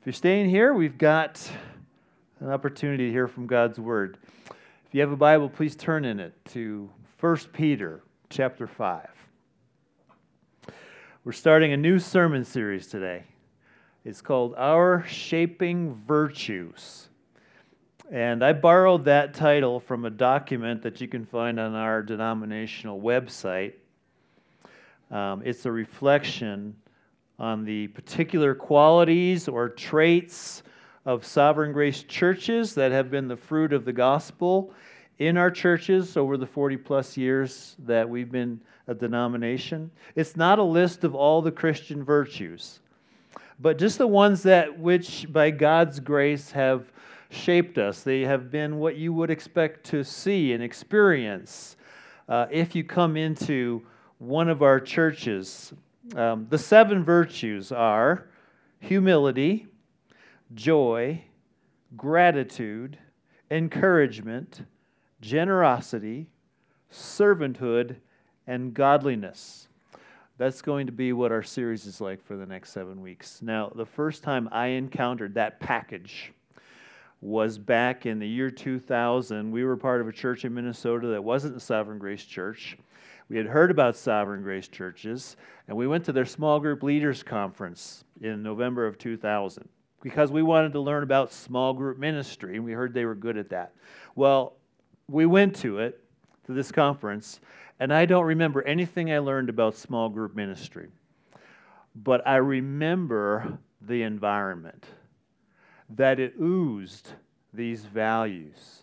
If you're staying here, we've got an opportunity to hear from God's Word. If you have a Bible, please turn in it to 1 Peter chapter 5. We're starting a new sermon series today. It's called Our Shaping Virtues. And I borrowed that title from a document that you can find on our denominational website. Um, it's a reflection on the particular qualities or traits of sovereign grace churches that have been the fruit of the gospel in our churches over the 40 plus years that we've been a denomination. It's not a list of all the Christian virtues, but just the ones that which by God's grace have shaped us. They have been what you would expect to see and experience uh, if you come into one of our churches um, the seven virtues are humility, joy, gratitude, encouragement, generosity, servanthood, and godliness. That's going to be what our series is like for the next seven weeks. Now, the first time I encountered that package was back in the year 2000. We were part of a church in Minnesota that wasn't a Sovereign Grace Church. We had heard about Sovereign Grace churches, and we went to their small group leaders conference in November of 2000 because we wanted to learn about small group ministry, and we heard they were good at that. Well, we went to it, to this conference, and I don't remember anything I learned about small group ministry, but I remember the environment, that it oozed these values,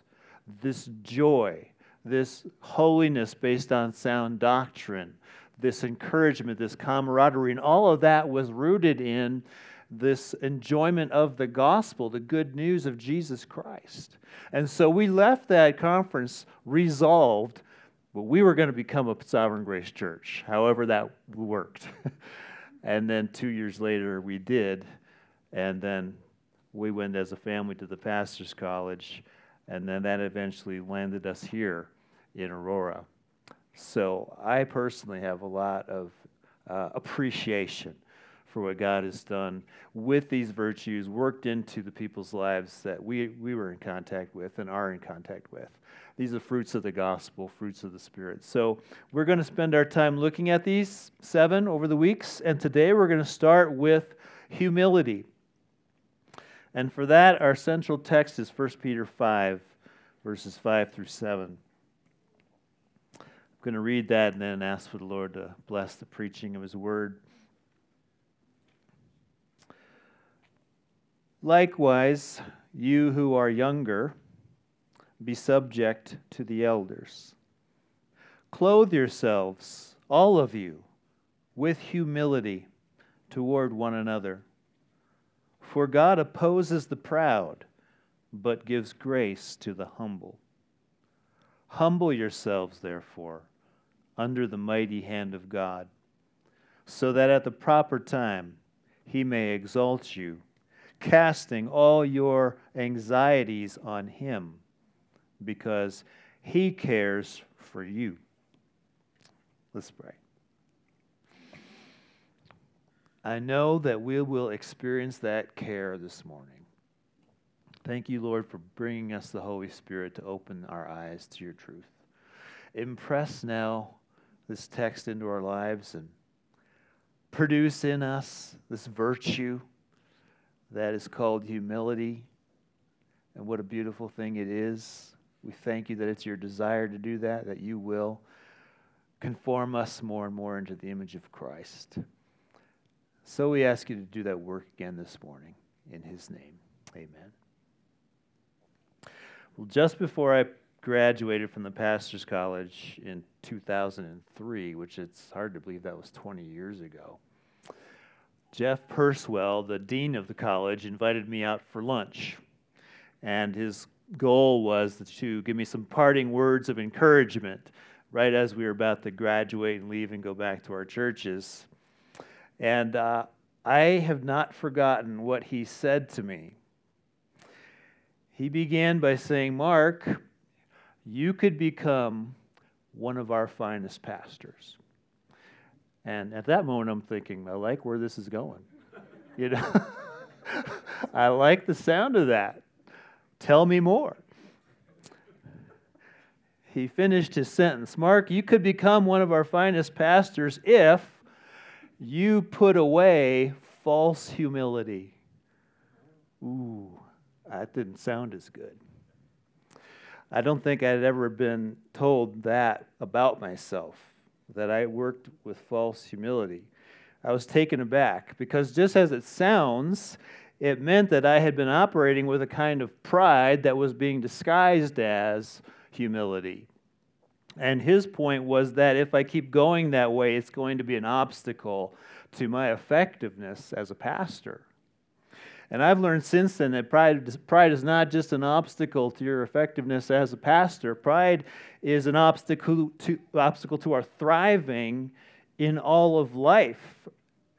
this joy, this holiness based on sound doctrine, this encouragement, this camaraderie, and all of that was rooted in this enjoyment of the gospel, the good news of Jesus Christ. And so we left that conference resolved, but we were going to become a Sovereign Grace Church, however that worked. and then two years later, we did. And then we went as a family to the pastor's college. And then that eventually landed us here in Aurora. So I personally have a lot of uh, appreciation for what God has done with these virtues, worked into the people's lives that we, we were in contact with and are in contact with. These are fruits of the gospel, fruits of the Spirit. So we're going to spend our time looking at these seven over the weeks, and today we're going to start with humility. And for that, our central text is 1 Peter 5, verses 5 through 7 going to read that and then ask for the Lord to bless the preaching of His word. Likewise, you who are younger, be subject to the elders. Clothe yourselves, all of you, with humility toward one another. For God opposes the proud, but gives grace to the humble. Humble yourselves, therefore under the mighty hand of God, so that at the proper time he may exalt you, casting all your anxieties on him, because he cares for you. Let's pray. I know that we will experience that care this morning. Thank you, Lord, for bringing us the Holy Spirit to open our eyes to your truth. Impress now this text into our lives and produce in us this virtue that is called humility. And what a beautiful thing it is. We thank you that it's your desire to do that, that you will conform us more and more into the image of Christ. So we ask you to do that work again this morning. In his name, amen. Well, just before I graduated from the pastor's college in 2003, which it's hard to believe that was 20 years ago. Jeff Purswell, the dean of the college, invited me out for lunch. And his goal was to give me some parting words of encouragement right as we were about to graduate and leave and go back to our churches. And uh, I have not forgotten what he said to me. He began by saying, Mark, you could become one of our finest pastors. And at that moment, I'm thinking, I like where this is going. You know? I like the sound of that. Tell me more. He finished his sentence Mark, you could become one of our finest pastors if you put away false humility. Ooh, that didn't sound as good. I don't think I'd ever been told that about myself, that I worked with false humility. I was taken aback because just as it sounds, it meant that I had been operating with a kind of pride that was being disguised as humility. And his point was that if I keep going that way, it's going to be an obstacle to my effectiveness as a pastor. And I've learned since then that pride, pride is not just an obstacle to your effectiveness as a pastor. Pride is an obstacle to, obstacle to our thriving in all of life.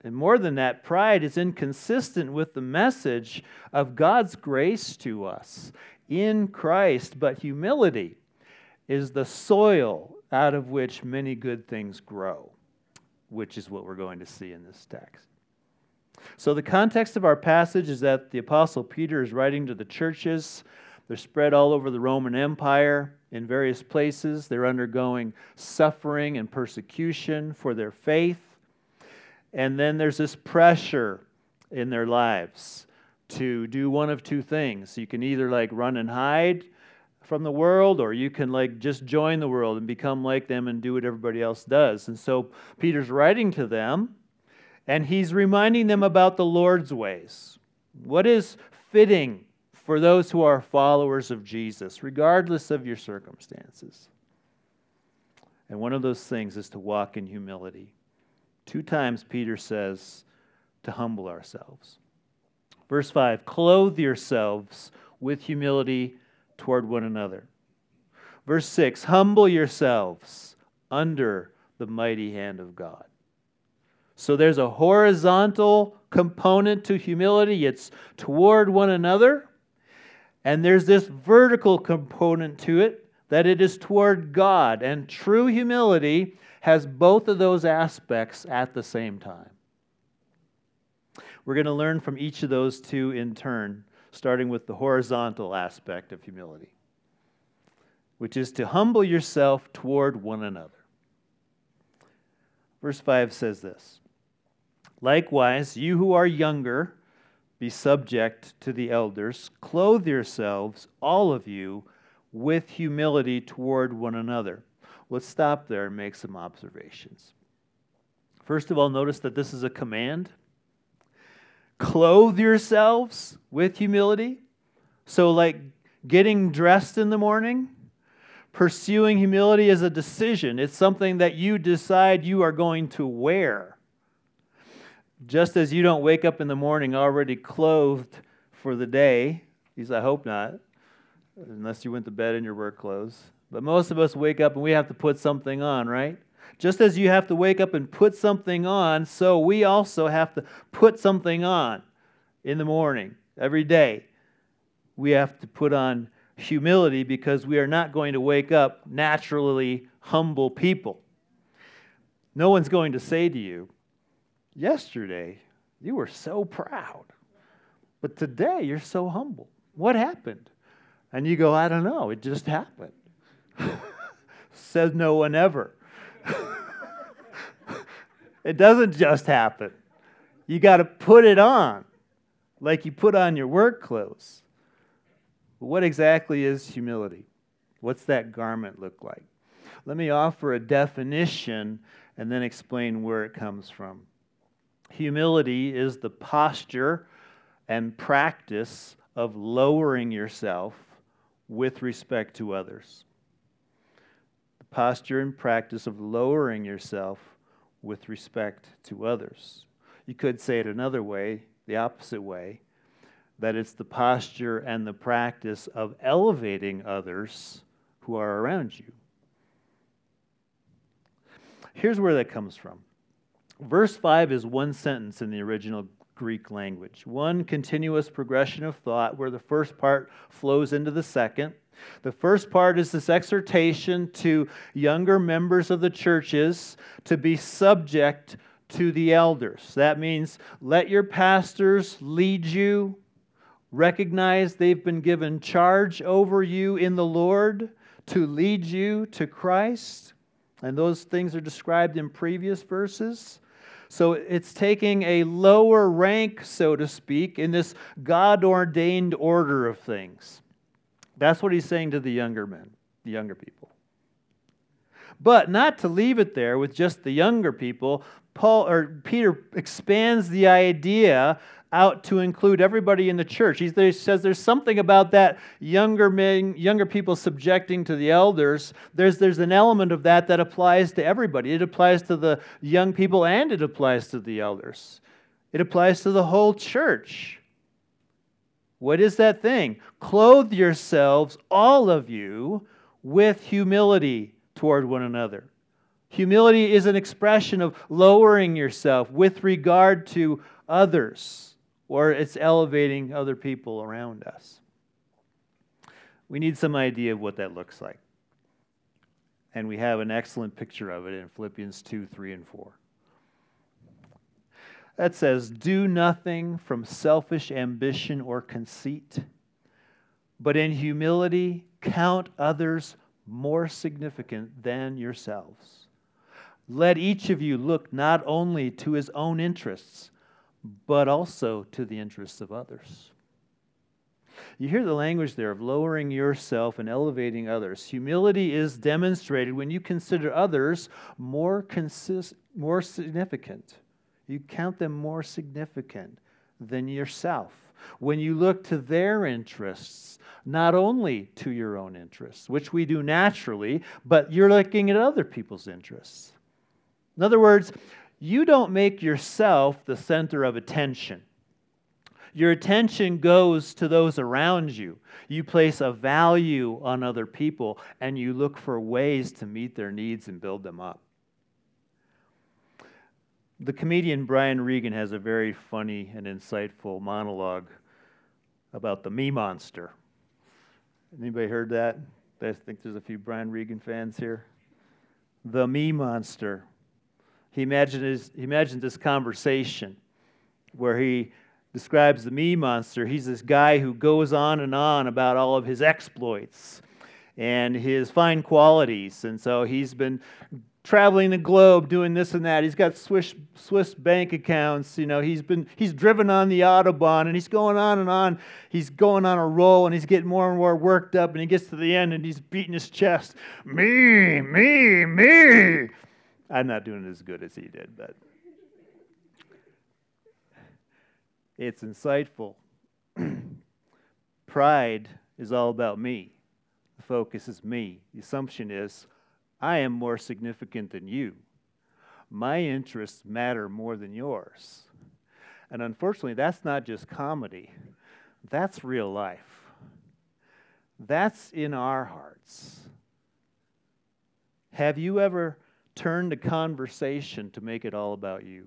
And more than that, pride is inconsistent with the message of God's grace to us in Christ. But humility is the soil out of which many good things grow, which is what we're going to see in this text. So, the context of our passage is that the Apostle Peter is writing to the churches. They're spread all over the Roman Empire in various places. They're undergoing suffering and persecution for their faith. And then there's this pressure in their lives to do one of two things. You can either like run and hide from the world or you can like just join the world and become like them and do what everybody else does. And so Peter's writing to them and he's reminding them about the Lord's ways. What is fitting for those who are followers of Jesus, regardless of your circumstances? And one of those things is to walk in humility. Two times Peter says to humble ourselves. Verse 5 Clothe yourselves with humility toward one another. Verse 6 Humble yourselves under the mighty hand of God. So there's a horizontal component to humility, it's toward one another. And there's this vertical component to it that it is toward God. And true humility has both of those aspects at the same time. We're going to learn from each of those two in turn, starting with the horizontal aspect of humility, which is to humble yourself toward one another. Verse 5 says this Likewise, you who are younger, be subject to the elders. Clothe yourselves, all of you, with humility toward one another. Let's stop there and make some observations. First of all, notice that this is a command. Clothe yourselves with humility. So, like getting dressed in the morning, pursuing humility is a decision. It's something that you decide you are going to wear. Just as you don't wake up in the morning already clothed for the day, because I hope not, unless you went to bed in your work clothes. But most of us wake up and we have to put something on, right? Just as you have to wake up and put something on, so we also have to put something on in the morning every day. We have to put on humility because we are not going to wake up naturally humble people. No one's going to say to you, Yesterday, you were so proud, but today you're so humble. What happened? And you go, I don't know, it just happened. Says no one ever. it doesn't just happen. You got to put it on, like you put on your work clothes. What exactly is humility? What's that garment look like? Let me offer a definition and then explain where it comes from. Humility is the posture and practice of lowering yourself with respect to others. The posture and practice of lowering yourself with respect to others. You could say it another way, the opposite way, that it's the posture and the practice of elevating others who are around you. Here's where that comes from Verse 5 is one sentence in the original Greek language, one continuous progression of thought where the first part flows into the second. The first part is this exhortation to younger members of the churches to be subject to the elders. That means let your pastors lead you, Recognize they've been given charge over you in the Lord to lead you to Christ. And those things are described in previous verses. So it's taking a lower rank, so to speak, in this God ordained order of things. That's what he's saying to the younger men, the younger people. But not to leave it there with just the younger people, Paul or Peter expands the idea out to include everybody in the church. He says there's something about that younger men, younger people subjecting to the elders. There's, there's an element of that that applies to everybody. It applies to the young people and it applies to the elders. It applies to the whole church. What is that thing? Clothe yourselves, all of you, with humility toward one another. Humility is an expression of lowering yourself with regard to others, or it's elevating other people around us. We need some idea of what that looks like. And we have an excellent picture of it in Philippians 2, 3, and 4. That says, Do nothing from selfish ambition or conceit, but in humility count others more significant than yourselves. Let each of you look not only to his own interests, but also to the interests of others. You hear the language there of lowering yourself and elevating others. Humility is demonstrated when you consider others more, consist, more significant. You count them more significant than yourself. When you look to their interests, not only to your own interests, which we do naturally, but you're looking at other people's interests. In other words, you don't make yourself the center of attention. Your attention goes to those around you. You place a value on other people and you look for ways to meet their needs and build them up. The comedian Brian Regan has a very funny and insightful monologue about the me monster. Anybody heard that? I think there's a few Brian Regan fans here. The me monster he imagines, he imagines this conversation where he describes the me monster. He's this guy who goes on and on about all of his exploits and his fine qualities. And so he's been traveling the globe doing this and that. He's got Swiss, Swiss bank accounts. You know, he's been he's driven on the autobahn and he's going on and on. He's going on a roll and he's getting more and more worked up and he gets to the end and he's beating his chest. Me, me, me. I'm not doing as good as he did, but it's insightful. Pride is all about me. The focus is me. The assumption is I am more significant than you. My interests matter more than yours. And unfortunately, that's not just comedy, that's real life. That's in our hearts. Have you ever turn the conversation to make it all about you,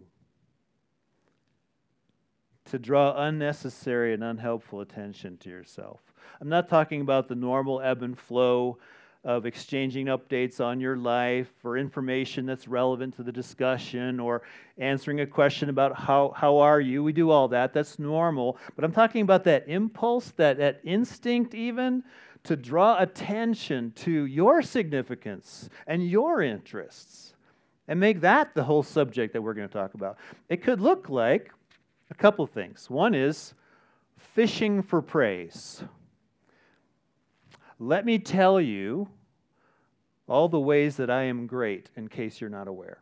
to draw unnecessary and unhelpful attention to yourself. I'm not talking about the normal ebb and flow of exchanging updates on your life or information that's relevant to the discussion or answering a question about how, how are you. We do all that. That's normal. But I'm talking about that impulse, that, that instinct, even to draw attention to your significance and your interests and make that the whole subject that we're going to talk about. It could look like a couple things. One is fishing for praise. Let me tell you all the ways that I am great in case you're not aware.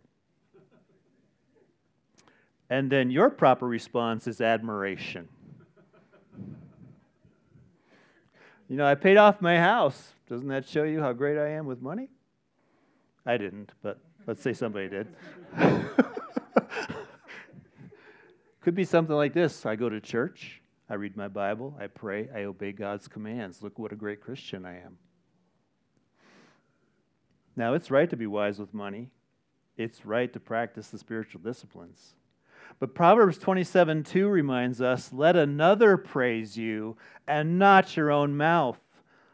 And then your proper response is admiration. You know, I paid off my house. Doesn't that show you how great I am with money? I didn't, but let's say somebody did. Could be something like this I go to church, I read my Bible, I pray, I obey God's commands. Look what a great Christian I am. Now, it's right to be wise with money, it's right to practice the spiritual disciplines. But Proverbs 27 2 reminds us let another praise you and not your own mouth,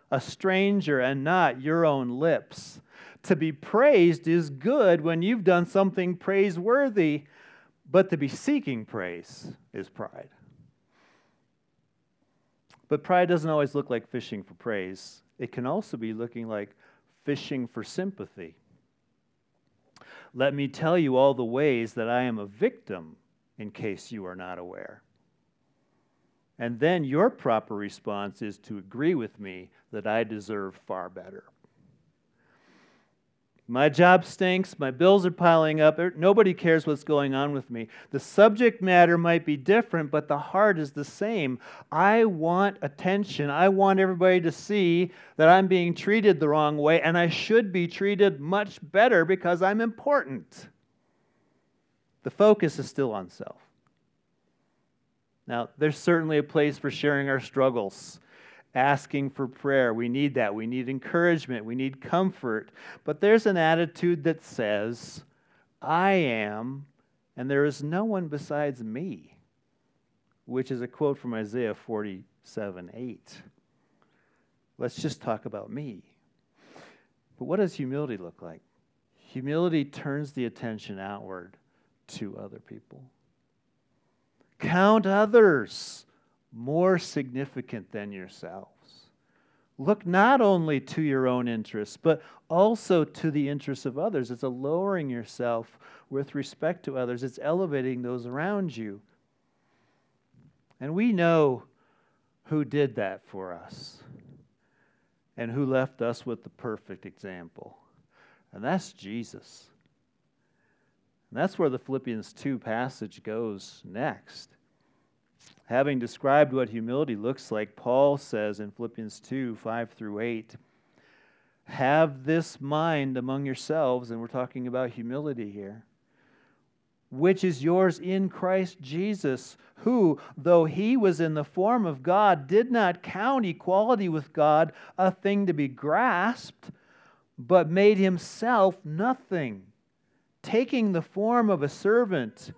a stranger and not your own lips. To be praised is good when you've done something praiseworthy, but to be seeking praise is pride. But pride doesn't always look like fishing for praise, it can also be looking like fishing for sympathy. Let me tell you all the ways that I am a victim in case you are not aware. And then your proper response is to agree with me that I deserve far better. My job stinks. My bills are piling up. Er, nobody cares what's going on with me. The subject matter might be different, but the heart is the same. I want attention. I want everybody to see that I'm being treated the wrong way, and I should be treated much better because I'm important. The focus is still on self. Now, there's certainly a place for sharing our struggles asking for prayer. We need that. We need encouragement. We need comfort. But there's an attitude that says, I am, and there is no one besides me, which is a quote from Isaiah 47 8. Let's just talk about me. But what does humility look like? Humility turns the attention outward to other people. Count others more significant than yourselves. Look not only to your own interests, but also to the interests of others. It's a lowering yourself with respect to others, it's elevating those around you. And we know who did that for us and who left us with the perfect example. And that's Jesus. And that's where the Philippians 2 passage goes next. Having described what humility looks like, Paul says in Philippians 2 5 through 8, have this mind among yourselves, and we're talking about humility here, which is yours in Christ Jesus, who, though he was in the form of God, did not count equality with God a thing to be grasped, but made himself nothing, taking the form of a servant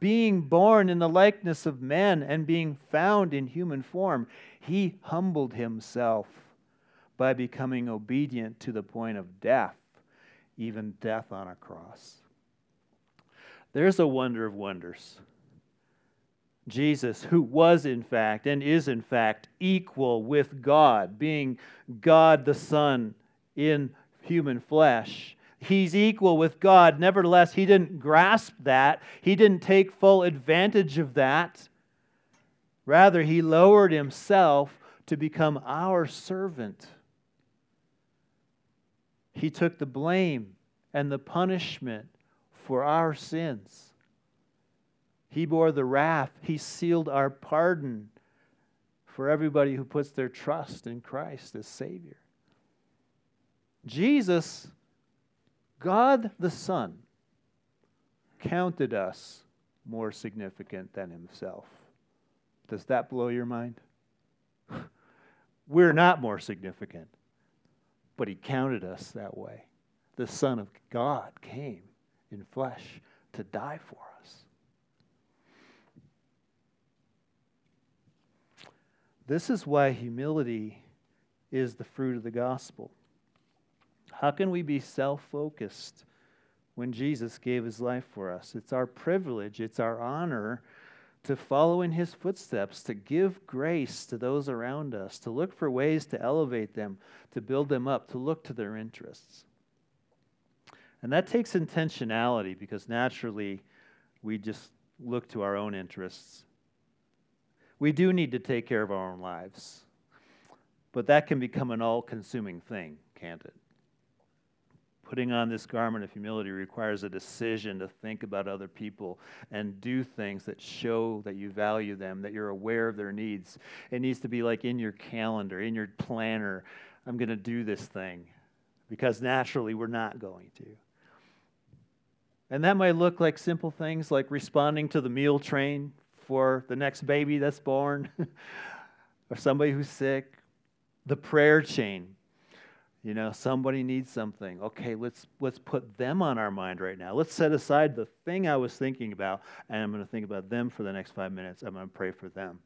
being born in the likeness of men and being found in human form, he humbled himself by becoming obedient to the point of death, even death on a cross. There's a wonder of wonders. Jesus, who was in fact and is in fact equal with God, being God the Son in human flesh, he's equal with God. Nevertheless, he didn't grasp that, he didn't take full advantage of that. Rather, he lowered himself to become our servant. He took the blame and the punishment for our sins. He bore the wrath. He sealed our pardon for everybody who puts their trust in Christ as Savior. Jesus God the Son counted us more significant than himself. Does that blow your mind? We're not more significant, but he counted us that way. The Son of God came in flesh to die for us. This is why humility is the fruit of the gospel. How can we be self focused when Jesus gave his life for us? It's our privilege, it's our honor to follow in his footsteps, to give grace to those around us, to look for ways to elevate them, to build them up, to look to their interests. And that takes intentionality because naturally we just look to our own interests. We do need to take care of our own lives, but that can become an all consuming thing, can't it? Putting on this garment of humility requires a decision to think about other people and do things that show that you value them, that you're aware of their needs. It needs to be like in your calendar, in your planner. I'm going to do this thing because naturally we're not going to. And that might look like simple things like responding to the meal train for the next baby that's born or somebody who's sick, the prayer chain you know, somebody needs something. Okay, let's let's put them on our mind right now. Let's set aside the thing I was thinking about, and I'm going to think about them for the next five minutes. I'm going to pray for them.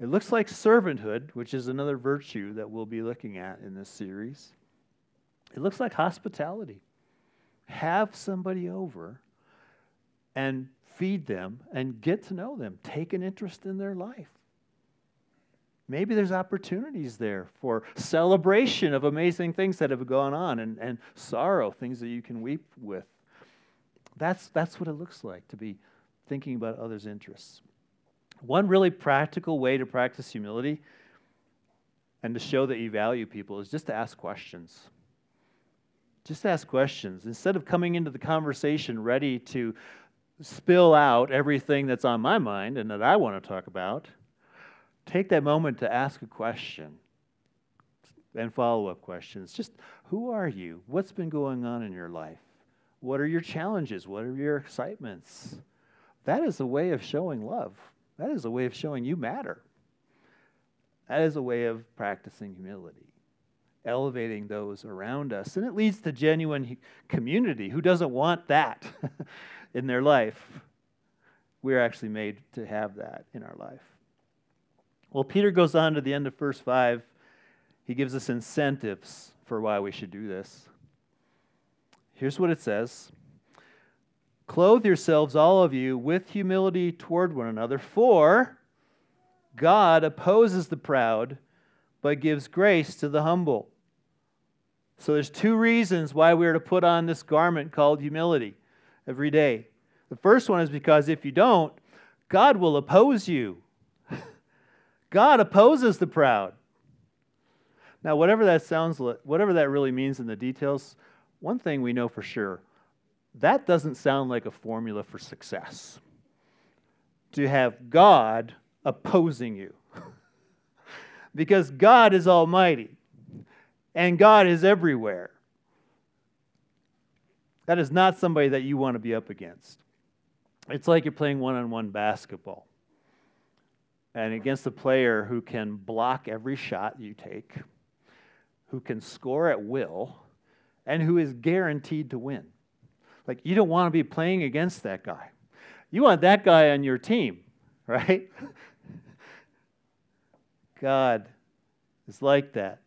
It looks like servanthood, which is another virtue that we'll be looking at in this series. It looks like hospitality. Have somebody over and feed them and get to know them. Take an interest in their life. Maybe there's opportunities there for celebration of amazing things that have gone on and, and sorrow, things that you can weep with. That's, that's what it looks like to be thinking about others' interests. One really practical way to practice humility and to show that you value people is just to ask questions. Just ask questions. Instead of coming into the conversation ready to spill out everything that's on my mind and that I want to talk about, take that moment to ask a question and follow up questions. Just who are you? What's been going on in your life? What are your challenges? What are your excitements? That is a way of showing love. That is a way of showing you matter. That is a way of practicing humility, elevating those around us. And it leads to genuine community. Who doesn't want that in their life? We're actually made to have that in our life. Well, Peter goes on to the end of verse 5. He gives us incentives for why we should do this. Here's what it says Clothe yourselves, all of you, with humility toward one another, for God opposes the proud, but gives grace to the humble. So there's two reasons why we're to put on this garment called humility every day. The first one is because if you don't, God will oppose you. God opposes the proud. Now, whatever that sounds like, whatever that really means in the details, one thing we know for sure that doesn't sound like a formula for success. To have God opposing you. because God is almighty and God is everywhere. That is not somebody that you want to be up against. It's like you're playing one on one basketball and against a player who can block every shot you take, who can score at will, and who is guaranteed to win. Like, you don't want to be playing against that guy. You want that guy on your team, right? God is like that.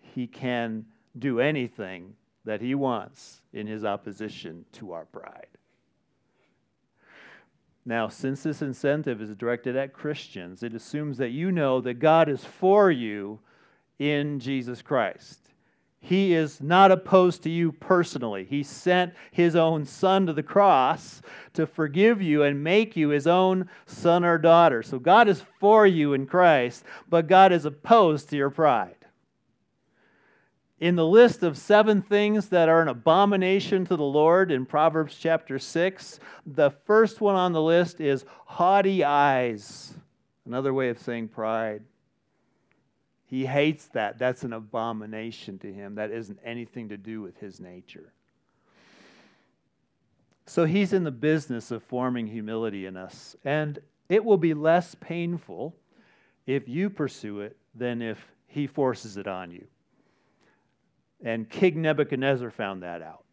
He can do anything that he wants in his opposition to our pride. Now, since this incentive is directed at Christians, it assumes that you know that God is for you in Jesus Christ. He is not opposed to you personally. He sent his own son to the cross to forgive you and make you his own son or daughter. So God is for you in Christ, but God is opposed to your pride. In the list of seven things that are an abomination to the Lord in Proverbs chapter 6, the first one on the list is haughty eyes. Another way of saying pride. He hates that. That's an abomination to him. That isn't anything to do with his nature. So he's in the business of forming humility in us. And it will be less painful if you pursue it than if he forces it on you. And King Nebuchadnezzar found that out.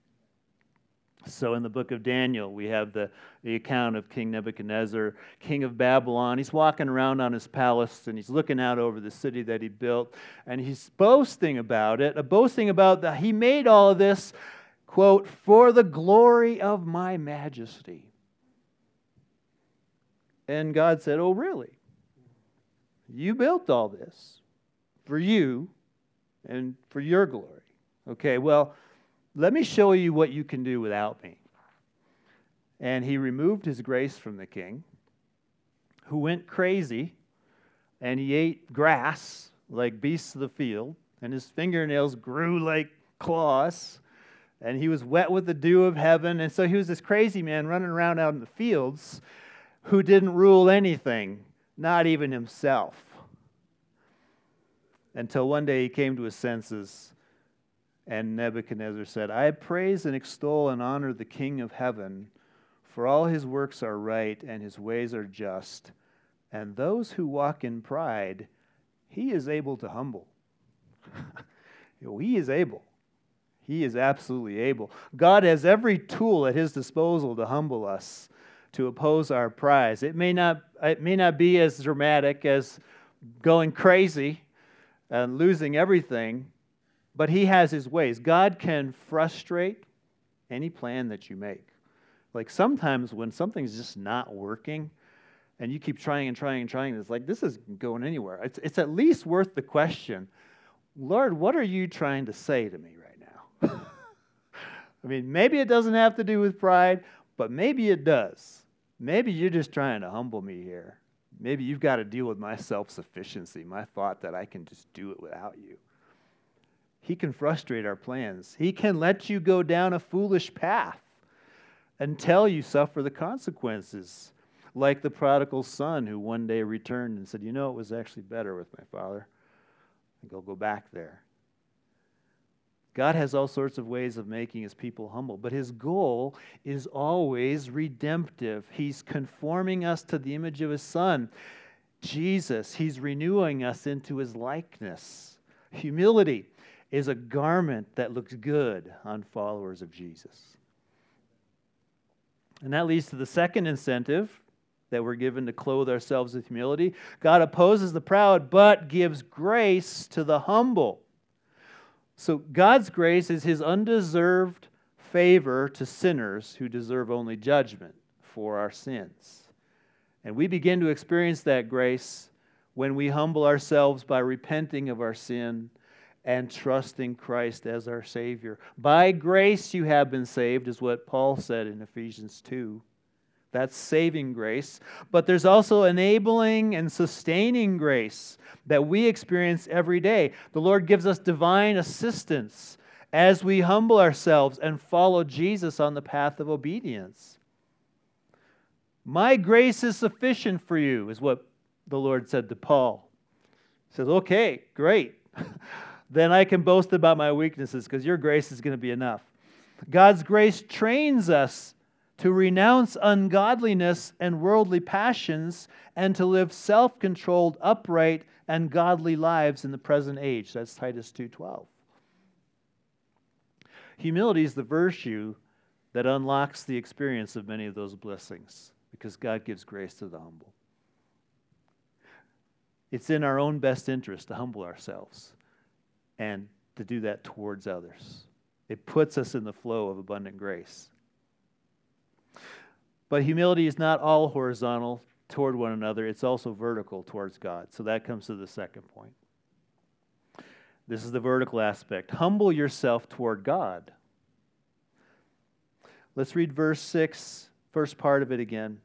So, in the book of Daniel, we have the, the account of King Nebuchadnezzar, king of Babylon. He's walking around on his palace and he's looking out over the city that he built, and he's boasting about it, uh, boasting about that he made all of this, quote, for the glory of my majesty. And God said, Oh, really? You built all this for you and for your glory. Okay, well, let me show you what you can do without me. And he removed his grace from the king, who went crazy and he ate grass like beasts of the field, and his fingernails grew like claws, and he was wet with the dew of heaven. And so he was this crazy man running around out in the fields who didn't rule anything, not even himself. Until one day he came to his senses and Nebuchadnezzar said, I praise and extol and honor the King of heaven, for all his works are right and his ways are just. And those who walk in pride, he is able to humble. he is able. He is absolutely able. God has every tool at his disposal to humble us, to oppose our pride. It may not, it may not be as dramatic as going crazy and losing everything, but he has his ways. God can frustrate any plan that you make. Like sometimes when something's just not working and you keep trying and trying and trying, it's like this isn't going anywhere. It's, it's at least worth the question Lord, what are you trying to say to me right now? I mean, maybe it doesn't have to do with pride, but maybe it does. Maybe you're just trying to humble me here. Maybe you've got to deal with my self sufficiency, my thought that I can just do it without you. He can frustrate our plans, He can let you go down a foolish path until you suffer the consequences like the prodigal son who one day returned and said, You know, it was actually better with my father. I think I'll go back there. God has all sorts of ways of making his people humble, but his goal is always redemptive. He's conforming us to the image of his son, Jesus. He's renewing us into his likeness. Humility is a garment that looks good on followers of Jesus. And that leads to the second incentive that we're given to clothe ourselves with humility. God opposes the proud, but gives grace to the humble. So God's grace is his undeserved favor to sinners who deserve only judgment for our sins. And we begin to experience that grace when we humble ourselves by repenting of our sin and trusting Christ as our Savior. By grace you have been saved, is what Paul said in Ephesians 2. That's saving grace. But there's also enabling and sustaining grace that we experience every day. The Lord gives us divine assistance as we humble ourselves and follow Jesus on the path of obedience. My grace is sufficient for you, is what the Lord said to Paul. He says, Okay, great. then I can boast about my weaknesses because your grace is going to be enough. God's grace trains us to renounce ungodliness and worldly passions, and to live self controlled, upright, and godly lives in the present age. That's Titus 2:12. Humility is the virtue that unlocks the experience of many of those blessings because God gives grace to the humble. It's in our own best interest to humble ourselves and to do that towards others. It puts us in the flow of abundant grace. But humility is not all horizontal toward one another, it's also vertical towards God. So that comes to the second point. This is the vertical aspect. Humble yourself toward God. Let's read verse 6, first part of it again.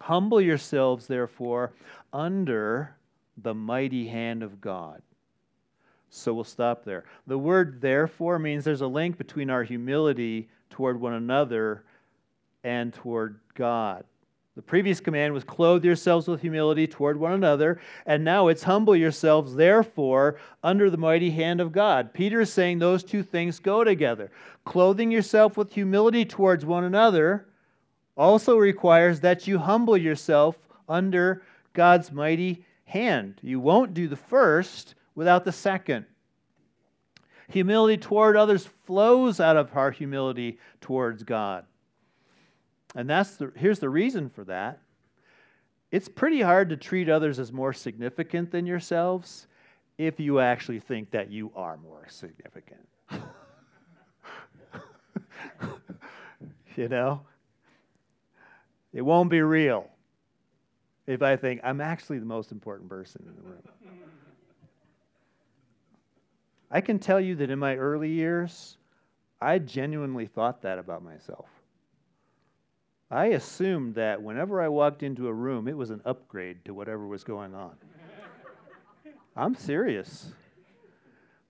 Humble yourselves, therefore, under the mighty hand of God. So we'll stop there. The word therefore means there's a link between our humility toward one another and toward God. The previous command was clothe yourselves with humility toward one another, and now it's humble yourselves, therefore, under the mighty hand of God. Peter is saying those two things go together. Clothing yourself with humility towards one another also requires that you humble yourself under God's mighty hand. You won't do the first without the second. Humility toward others flows out of our humility towards God. And that's the, here's the reason for that. It's pretty hard to treat others as more significant than yourselves if you actually think that you are more significant. you know? It won't be real if I think I'm actually the most important person in the room. I can tell you that in my early years, I genuinely thought that about myself. I assumed that whenever I walked into a room, it was an upgrade to whatever was going on. I'm serious.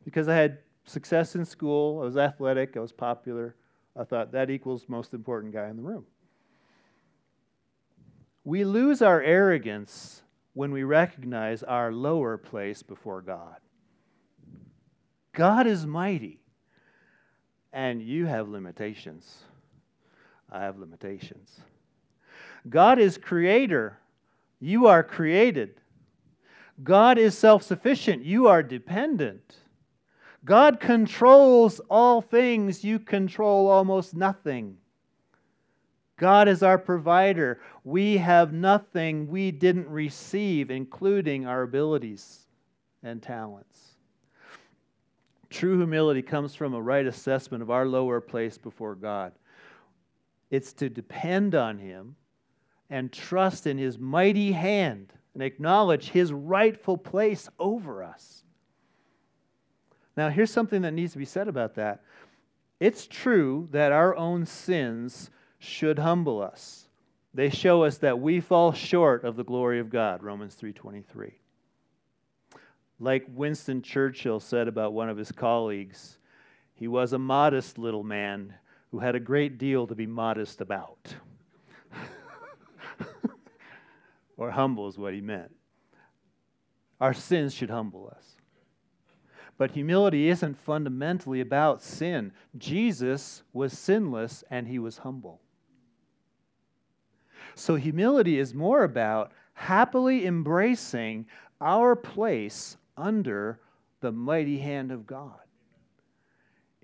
Because I had success in school, I was athletic, I was popular. I thought that equals most important guy in the room. We lose our arrogance when we recognize our lower place before God. God is mighty, and you have limitations. I have limitations. God is creator. You are created. God is self sufficient. You are dependent. God controls all things. You control almost nothing. God is our provider. We have nothing we didn't receive, including our abilities and talents. True humility comes from a right assessment of our lower place before God. It's to depend on Him and trust in His mighty hand and acknowledge His rightful place over us. Now, here's something that needs to be said about that. It's true that our own sins should humble us. They show us that we fall short of the glory of God, Romans 3:23. Like Winston Churchill said about one of his colleagues, he was a modest little man who had a great deal to be modest about. or humble is what he meant. Our sins should humble us. But humility isn't fundamentally about sin. Jesus was sinless and he was humble. So humility is more about happily embracing our place under the mighty hand of God.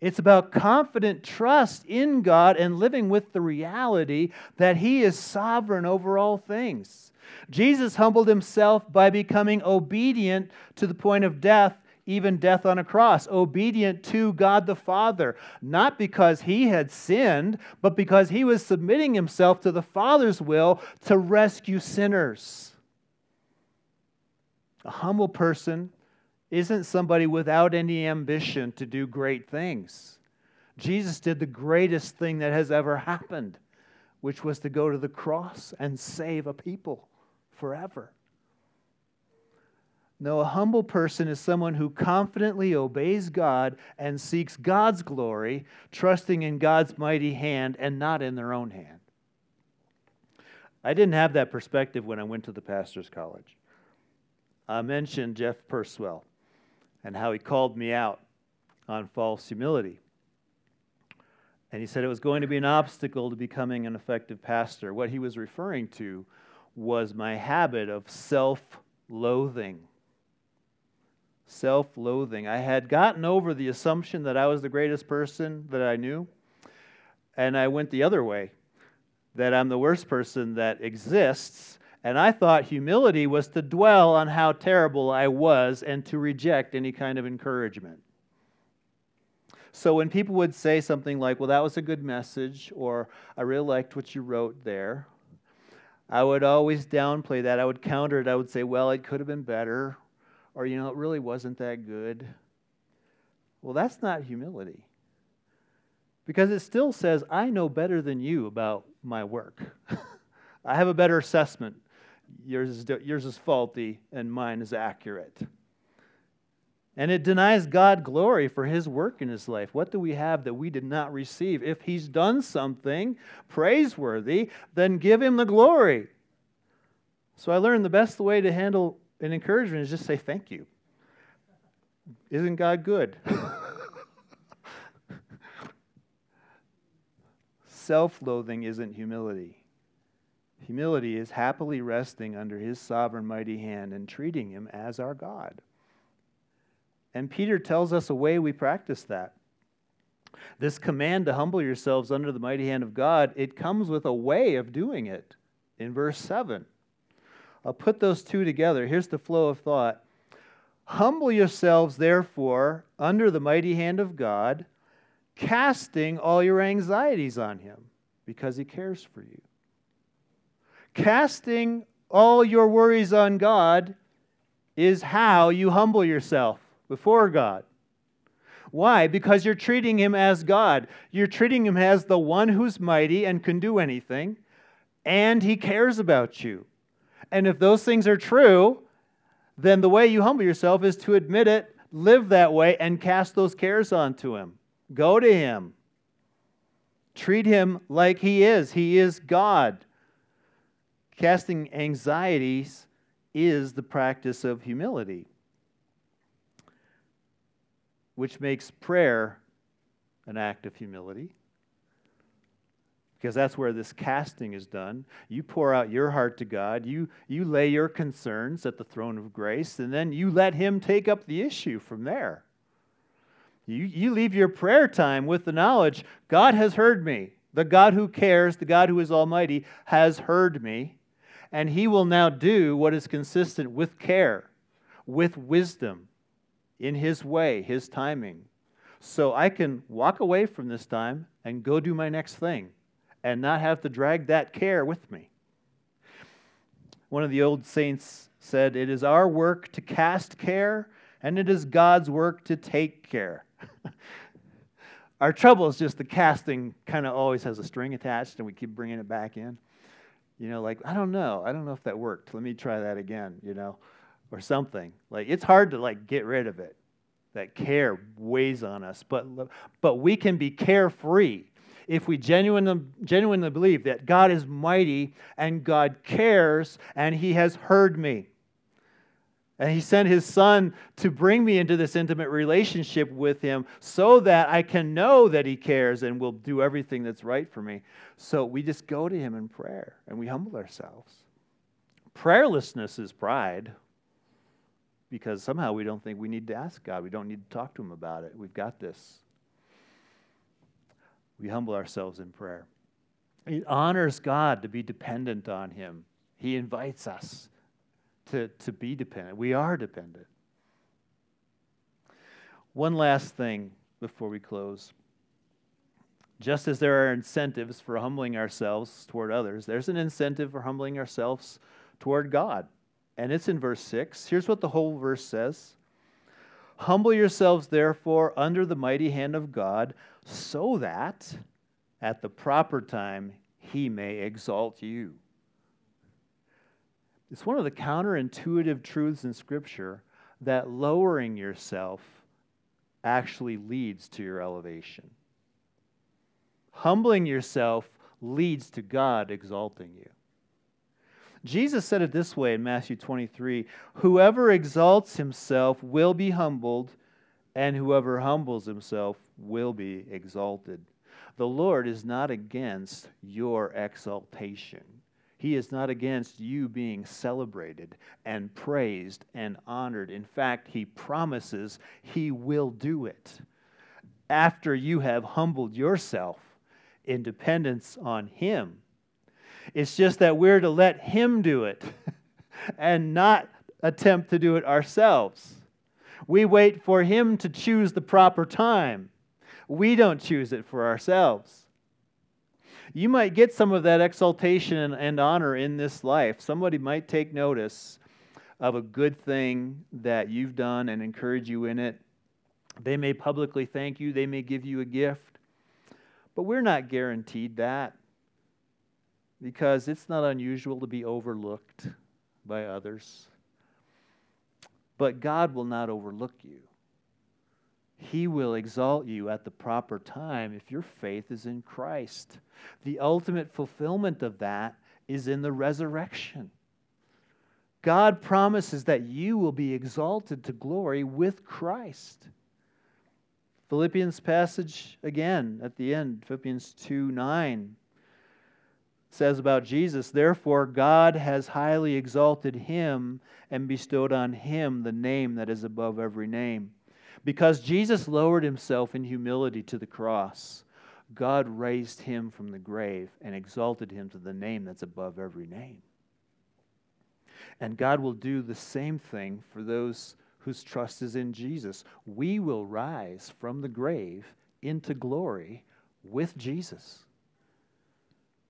It's about confident trust in God and living with the reality that He is sovereign over all things. Jesus humbled himself by becoming obedient to the point of death, even death on a cross, obedient to God the Father, not because he had sinned, but because he was submitting himself to the Father's will to rescue sinners. A humble person isn't somebody without any ambition to do great things. Jesus did the greatest thing that has ever happened, which was to go to the cross and save a people forever. No, a humble person is someone who confidently obeys God and seeks God's glory, trusting in God's mighty hand and not in their own hand. I didn't have that perspective when I went to the pastor's college. I mentioned Jeff Purswell and how he called me out on false humility. And he said it was going to be an obstacle to becoming an effective pastor. What he was referring to was my habit of self loathing. Self loathing. I had gotten over the assumption that I was the greatest person that I knew, and I went the other way that I'm the worst person that exists and I thought humility was to dwell on how terrible I was and to reject any kind of encouragement. So when people would say something like, Well, that was a good message, or I really liked what you wrote there, I would always downplay that. I would counter it. I would say, Well, it could have been better, or, you know, it really wasn't that good. Well, that's not humility. Because it still says, I know better than you about my work. I have a better assessment yours is, yours is faulty and mine is accurate. And it denies God glory for his work in his life. What do we have that we did not receive? If he's done something praiseworthy, then give him the glory. So I learned the best way to handle an encouragement is just say thank you. Isn't God good? Self loathing isn't humility. Humility is happily resting under his sovereign mighty hand and treating him as our God. And Peter tells us a way we practice that. This command to humble yourselves under the mighty hand of God, it comes with a way of doing it in verse 7. I'll put those two together. Here's the flow of thought. Humble yourselves, therefore, under the mighty hand of God, casting all your anxieties on him, because he cares for you. Casting all your worries on God is how you humble yourself before God. Why? Because you're treating him as God. You're treating him as the one who's mighty and can do anything, and he cares about you. And if those things are true, then the way you humble yourself is to admit it, live that way, and cast those cares onto him. Go to him. Treat him like he is. He is God. Casting anxieties is the practice of humility, which makes prayer an act of humility. Because that's where this casting is done. You pour out your heart to God, you, you lay your concerns at the throne of grace, and then you let Him take up the issue from there. You, you leave your prayer time with the knowledge God has heard me. The God who cares, the God who is almighty, has heard me and he will now do what is consistent with care, with wisdom, in his way, his timing. So I can walk away from this time and go do my next thing and not have to drag that care with me. One of the old saints said, It is our work to cast care, and it is God's work to take care. our trouble is just the casting kind of always has a string attached, and we keep bringing it back in. You know, like, I don't know. I don't know if that worked. Let me try that again, you know, or something. Like, it's hard to, like, get rid of it. That care weighs on us, but, but we can be carefree if we genuinely, genuinely believe that God is mighty and God cares and He has heard me. And He sent His Son to bring me into this intimate relationship with Him so that I can know that He cares and will do everything that's right for me. So we just go to Him in prayer and we humble ourselves. Prayerlessness is pride because somehow we don't think we need to ask God. We don't need to talk to Him about it. We've got this we humble ourselves in prayer. It honors God to be dependent on Him. He invites us to, to be dependent. We are dependent. One last thing before we close. Just as there are incentives for humbling ourselves toward others, there's an incentive for humbling ourselves toward God. And it's in verse 6. Here's what the whole verse says Humble yourselves, therefore, under the mighty hand of God, so that at the proper time he may exalt you. It's one of the counterintuitive truths in Scripture that lowering yourself actually leads to your elevation. Humbling yourself leads to God exalting you. Jesus said it this way in Matthew 23 Whoever exalts himself will be humbled, and whoever humbles himself will be exalted. The Lord is not against your exaltation. He is not against you being celebrated and praised and honored. In fact, He promises He will do it after you have humbled yourself in dependence on Him it's just that we're to let Him do it and not attempt to do it ourselves. We wait for Him to choose the proper time. We don't choose it for ourselves. You might get some of that exaltation and honor in this life. Somebody might take notice of a good thing that you've done and encourage you in it. They may publicly thank you, they may give you a gift, but we're not guaranteed that because it's not unusual to be overlooked by others. But God will not overlook you. He will exalt you at the proper time if your faith is in Christ. The ultimate fulfillment of that is in the resurrection. God promises that you will be exalted to glory with Christ. Philippians passage again at the end, Philippians 2 9 says about Jesus, Therefore, God has highly exalted him and bestowed on him the name that is above every name. Because Jesus lowered himself in humility to the cross, God raised him from the grave and exalted him to the name that's above every name. And God will do the same thing for those whose trust is in Jesus. We will rise from the grave into glory with Jesus.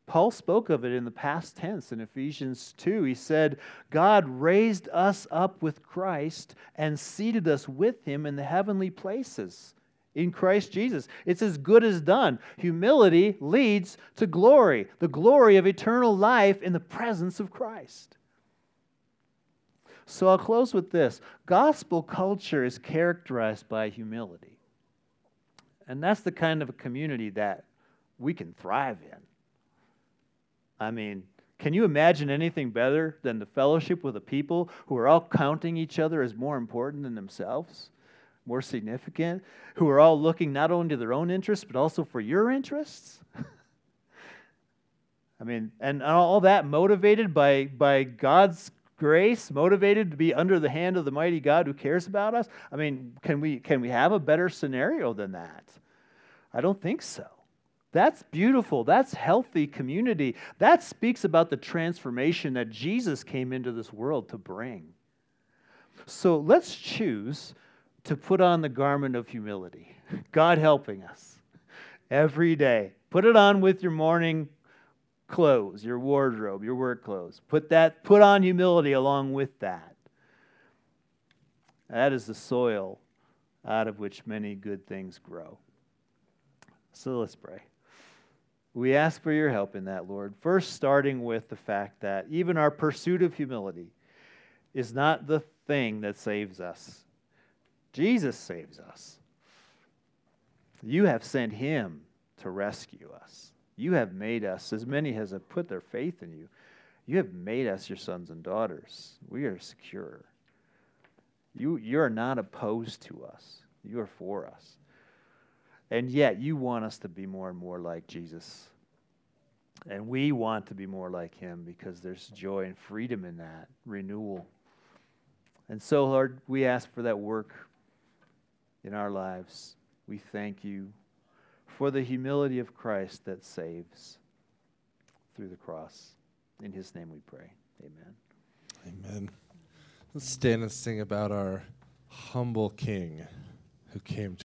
Paul spoke of it in the past tense in Ephesians 2. He said, God raised us up with Christ and seated us with him in the heavenly places in Christ Jesus. It's as good as done. Humility leads to glory, the glory of eternal life in the presence of Christ. So I'll close with this gospel culture is characterized by humility. And that's the kind of a community that we can thrive in. I mean, can you imagine anything better than the fellowship with a people who are all counting each other as more important than themselves, more significant, who are all looking not only to their own interests, but also for your interests? I mean, and all that motivated by, by God's grace, motivated to be under the hand of the mighty God who cares about us? I mean, can we, can we have a better scenario than that? I don't think so. That's beautiful. That's healthy community. That speaks about the transformation that Jesus came into this world to bring. So let's choose to put on the garment of humility. God helping us every day. Put it on with your morning clothes, your wardrobe, your work clothes. Put that put on humility along with that. That is the soil out of which many good things grow. So let's pray. We ask for your help in that, Lord. First, starting with the fact that even our pursuit of humility is not the thing that saves us. Jesus saves us. You have sent him to rescue us. You have made us, as many as have put their faith in you, you have made us your sons and daughters. We are secure. You, you are not opposed to us, you are for us. And yet, you want us to be more and more like Jesus. And we want to be more like him because there's joy and freedom in that renewal. And so, Lord, we ask for that work in our lives. We thank you for the humility of Christ that saves through the cross. In his name we pray. Amen. Amen. Let's stand and sing about our humble King who came